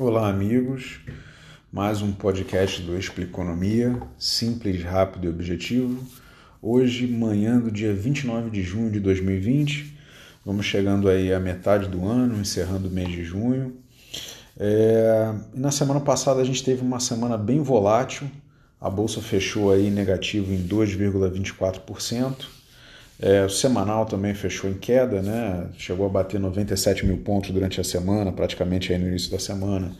Olá, amigos. Mais um podcast do Expliconomia, simples, rápido e objetivo. Hoje, manhã do dia 29 de junho de 2020, vamos chegando aí à metade do ano, encerrando o mês de junho. É... Na semana passada a gente teve uma semana bem volátil, a bolsa fechou aí negativo em 2,24%. É, o semanal também fechou em queda, né? chegou a bater 97 mil pontos durante a semana, praticamente aí no início da semana,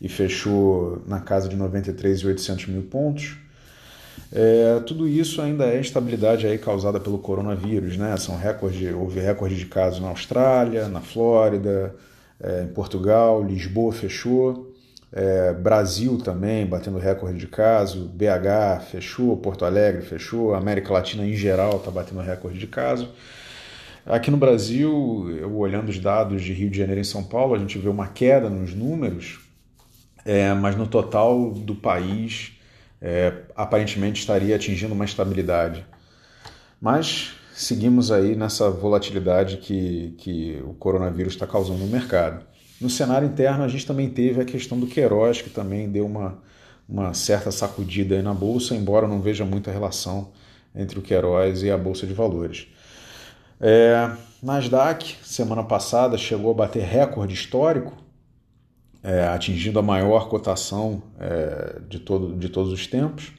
e fechou na casa de 93,800 mil pontos. É, tudo isso ainda é instabilidade aí causada pelo coronavírus, né? São recorde, houve recorde de casos na Austrália, na Flórida, é, em Portugal, Lisboa fechou. É, Brasil também batendo recorde de caso, BH fechou, Porto Alegre fechou, América Latina em geral está batendo recorde de caso. Aqui no Brasil, eu olhando os dados de Rio de Janeiro e São Paulo, a gente vê uma queda nos números, é, mas no total do país é, aparentemente estaria atingindo uma estabilidade. Mas seguimos aí nessa volatilidade que, que o coronavírus está causando no mercado. No cenário interno, a gente também teve a questão do Queiroz, que também deu uma, uma certa sacudida na Bolsa, embora não veja muita relação entre o Queiroz e a Bolsa de Valores. É, Nasdaq, semana passada, chegou a bater recorde histórico, é, atingindo a maior cotação é, de, todo, de todos os tempos.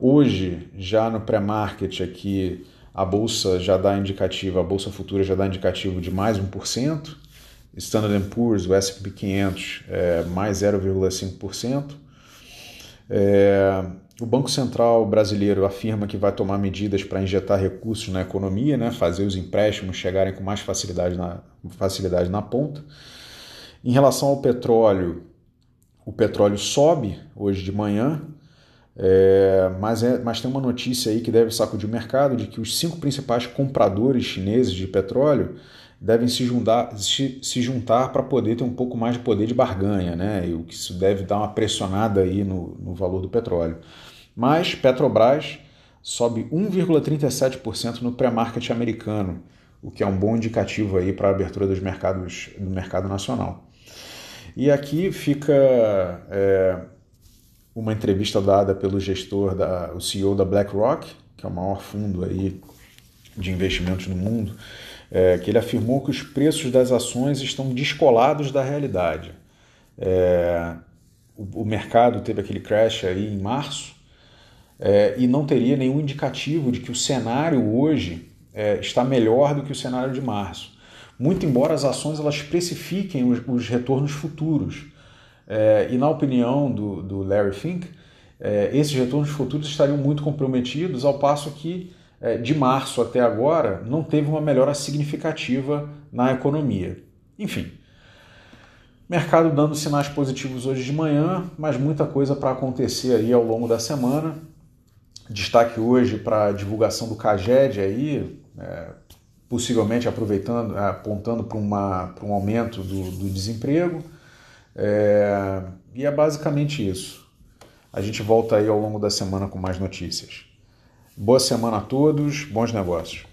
Hoje, já no pré-market aqui, a bolsa já dá indicativo, a bolsa futura já dá indicativo de mais 1%. Standard Poor's, o S&P 500, é, mais 0,5%. É, o Banco Central brasileiro afirma que vai tomar medidas para injetar recursos na economia, né, fazer os empréstimos chegarem com mais facilidade na, facilidade na ponta. Em relação ao petróleo, o petróleo sobe hoje de manhã, é, mas, é, mas tem uma notícia aí que deve sacudir o mercado de que os cinco principais compradores chineses de petróleo devem se juntar, se, se juntar para poder ter um pouco mais de poder de barganha, né? E o que isso deve dar uma pressionada aí no, no valor do petróleo. Mas Petrobras sobe 1,37% no pré-market americano, o que é um bom indicativo aí para a abertura dos mercados do mercado nacional. E aqui fica é, uma entrevista dada pelo gestor da, o CEO da BlackRock, que é o maior fundo aí de investimentos no mundo, é, que ele afirmou que os preços das ações estão descolados da realidade. É, o, o, mercado teve aquele crash aí em março é, e não teria nenhum indicativo de que o cenário hoje é, está melhor do que o cenário de março. Muito embora as ações elas precifiquem os, os retornos futuros. É, e na opinião do, do Larry Fink, é, esses retornos futuros estariam muito comprometidos, ao passo que de março até agora não teve uma melhora significativa na economia. Enfim, mercado dando sinais positivos hoje de manhã, mas muita coisa para acontecer aí ao longo da semana. Destaque hoje para a divulgação do CAGED aí, é, possivelmente aproveitando, apontando para um aumento do, do desemprego. É, e é basicamente isso. A gente volta aí ao longo da semana com mais notícias. Boa semana a todos, bons negócios.